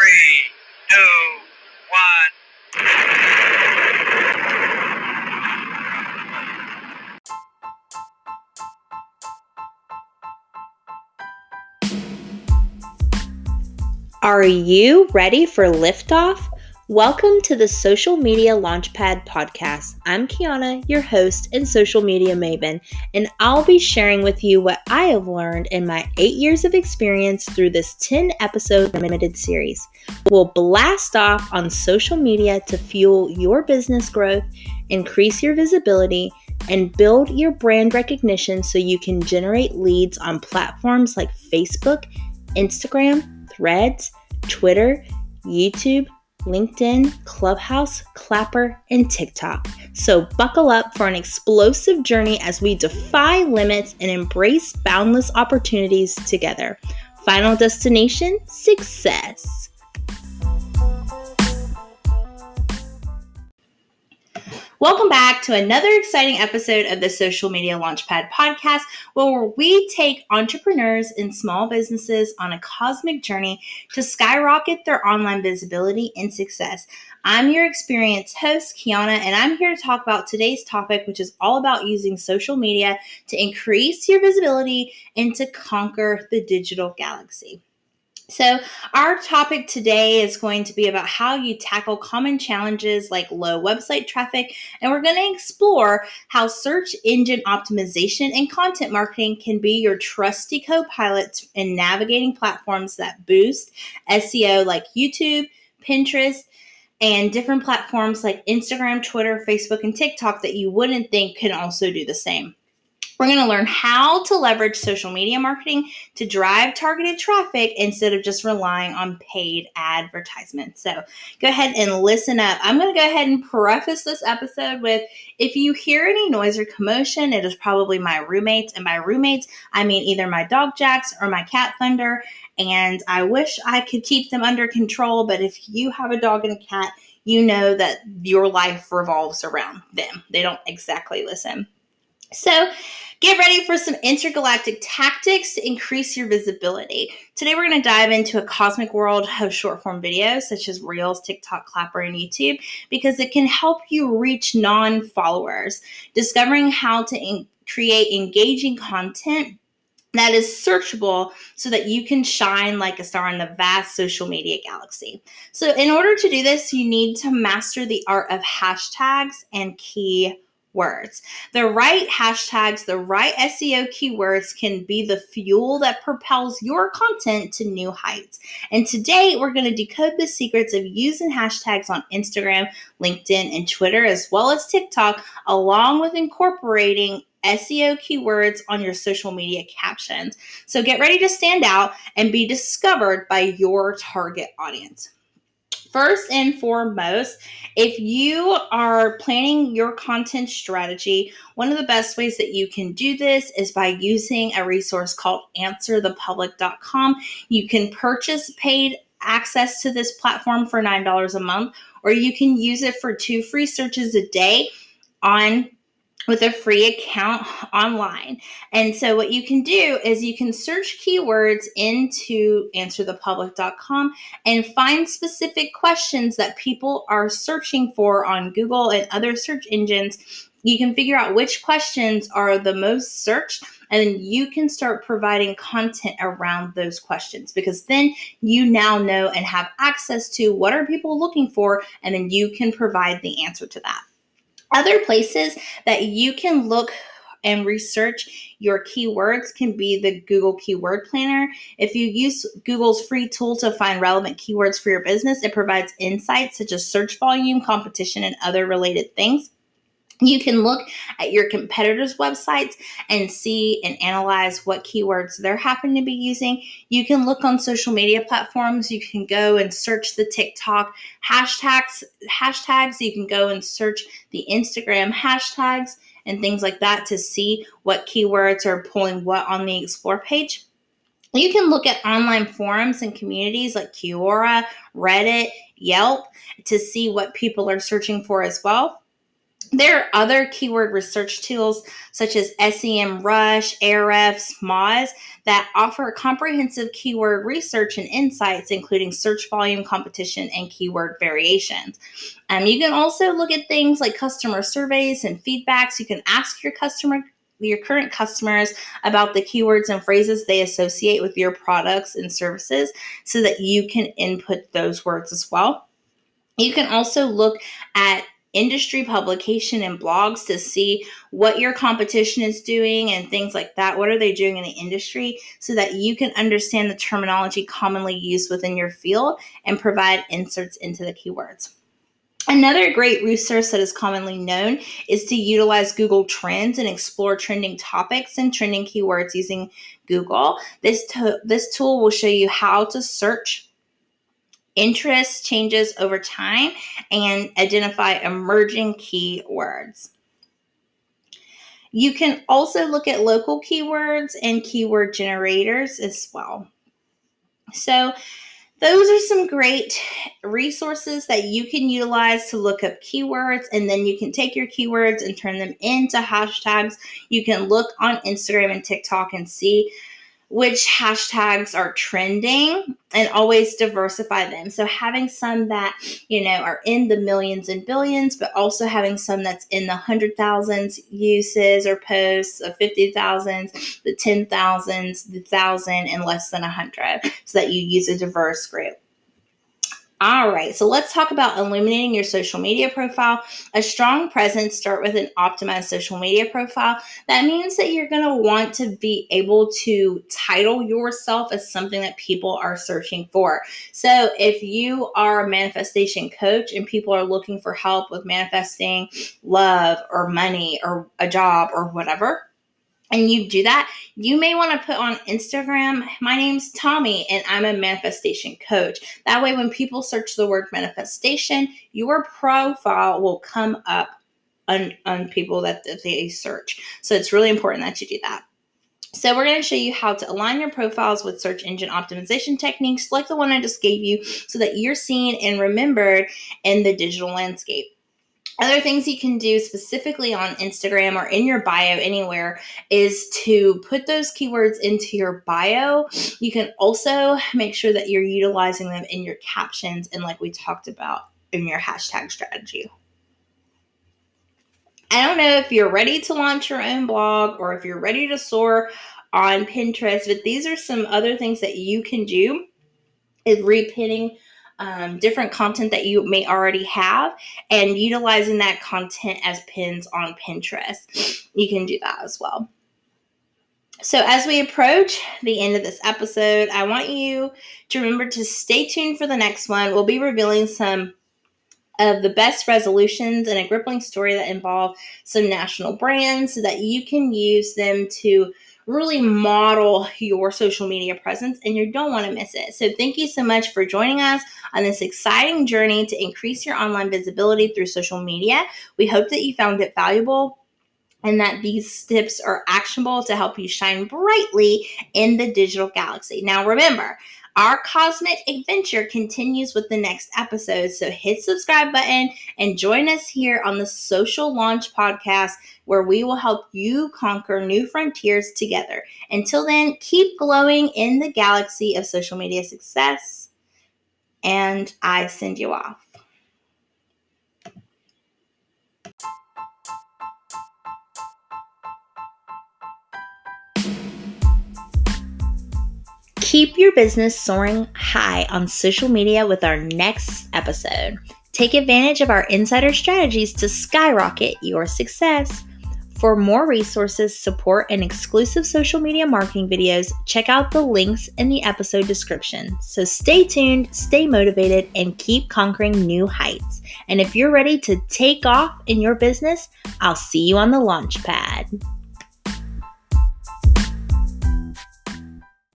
three, two, one. Are you ready for liftoff? Welcome to the Social Media Launchpad podcast. I'm Kiana, your host and social media maven, and I'll be sharing with you what I have learned in my eight years of experience through this 10 episode limited series. We'll blast off on social media to fuel your business growth, increase your visibility, and build your brand recognition so you can generate leads on platforms like Facebook, Instagram, Threads, Twitter, YouTube, LinkedIn, Clubhouse, Clapper, and TikTok. So buckle up for an explosive journey as we defy limits and embrace boundless opportunities together. Final destination success. Welcome back to another exciting episode of the Social Media Launchpad podcast, where we take entrepreneurs and small businesses on a cosmic journey to skyrocket their online visibility and success. I'm your experienced host, Kiana, and I'm here to talk about today's topic, which is all about using social media to increase your visibility and to conquer the digital galaxy. So, our topic today is going to be about how you tackle common challenges like low website traffic, and we're going to explore how search engine optimization and content marketing can be your trusty co pilots in navigating platforms that boost SEO like YouTube, Pinterest, and different platforms like Instagram, Twitter, Facebook, and TikTok that you wouldn't think can also do the same. We're going to learn how to leverage social media marketing to drive targeted traffic instead of just relying on paid advertisements. So go ahead and listen up. I'm going to go ahead and preface this episode with if you hear any noise or commotion, it is probably my roommates. And by roommates, I mean either my dog Jacks or my cat Thunder. And I wish I could keep them under control, but if you have a dog and a cat, you know that your life revolves around them. They don't exactly listen. So, get ready for some intergalactic tactics to increase your visibility. Today, we're going to dive into a cosmic world of short form videos such as Reels, TikTok, Clapper, and YouTube because it can help you reach non followers. Discovering how to in- create engaging content that is searchable so that you can shine like a star in the vast social media galaxy. So, in order to do this, you need to master the art of hashtags and key words. The right hashtags, the right SEO keywords can be the fuel that propels your content to new heights. And today we're going to decode the secrets of using hashtags on Instagram, LinkedIn, and Twitter, as well as TikTok, along with incorporating SEO keywords on your social media captions. So get ready to stand out and be discovered by your target audience. First and foremost, if you are planning your content strategy, one of the best ways that you can do this is by using a resource called answerthepublic.com. You can purchase paid access to this platform for $9 a month, or you can use it for two free searches a day on with a free account online. And so what you can do is you can search keywords into answerthepublic.com and find specific questions that people are searching for on Google and other search engines. You can figure out which questions are the most searched and then you can start providing content around those questions because then you now know and have access to what are people looking for and then you can provide the answer to that. Other places that you can look and research your keywords can be the Google Keyword Planner. If you use Google's free tool to find relevant keywords for your business, it provides insights such as search volume, competition, and other related things. You can look at your competitors' websites and see and analyze what keywords they're happening to be using. You can look on social media platforms. You can go and search the TikTok hashtags, hashtags. You can go and search the Instagram hashtags and things like that to see what keywords are pulling what on the explore page. You can look at online forums and communities like Quora, Reddit, Yelp to see what people are searching for as well. There are other keyword research tools such as SEMrush, Ahrefs, Moz that offer comprehensive keyword research and insights, including search volume, competition, and keyword variations. Um, you can also look at things like customer surveys and feedbacks. You can ask your customer your current customers about the keywords and phrases they associate with your products and services so that you can input those words as well. You can also look at industry publication and blogs to see what your competition is doing and things like that. What are they doing in the industry so that you can understand the terminology commonly used within your field and provide inserts into the keywords. Another great resource that is commonly known is to utilize Google Trends and explore trending topics and trending keywords using Google. This, to- this tool will show you how to search interest changes over time and identify emerging keywords. You can also look at local keywords and keyword generators as well. So, those are some great resources that you can utilize to look up keywords and then you can take your keywords and turn them into hashtags. You can look on Instagram and TikTok and see which hashtags are trending and always diversify them. So having some that, you know, are in the millions and billions, but also having some that's in the hundred thousands uses or posts of fifty thousands, the ten thousands, the thousand, and less than a hundred, so that you use a diverse group. All right, so let's talk about illuminating your social media profile. A strong presence start with an optimized social media profile. That means that you're going to want to be able to title yourself as something that people are searching for. So, if you are a manifestation coach and people are looking for help with manifesting love or money or a job or whatever, and you do that, you may want to put on Instagram, my name's Tommy and I'm a manifestation coach. That way, when people search the word manifestation, your profile will come up on, on people that, that they search. So it's really important that you do that. So we're going to show you how to align your profiles with search engine optimization techniques like the one I just gave you so that you're seen and remembered in the digital landscape. Other things you can do specifically on Instagram or in your bio anywhere is to put those keywords into your bio. You can also make sure that you're utilizing them in your captions and, like we talked about, in your hashtag strategy. I don't know if you're ready to launch your own blog or if you're ready to soar on Pinterest, but these are some other things that you can do is repinning um, different content that you may already have and utilizing that content as pins on Pinterest. You can do that as well. So, as we approach the end of this episode, I want you to remember to stay tuned for the next one. We'll be revealing some of the best resolutions and a gripping story that involve some national brands so that you can use them to really model your social media presence and you don't want to miss it. So, thank you so much for joining us on this exciting journey to increase your online visibility through social media. We hope that you found it valuable and that these tips are actionable to help you shine brightly in the digital galaxy. Now, remember, our cosmic adventure continues with the next episode. So hit subscribe button and join us here on the Social Launch Podcast, where we will help you conquer new frontiers together. Until then, keep glowing in the galaxy of social media success. And I send you off. Keep your business soaring high on social media with our next episode. Take advantage of our insider strategies to skyrocket your success. For more resources, support, and exclusive social media marketing videos, check out the links in the episode description. So stay tuned, stay motivated, and keep conquering new heights. And if you're ready to take off in your business, I'll see you on the launch pad.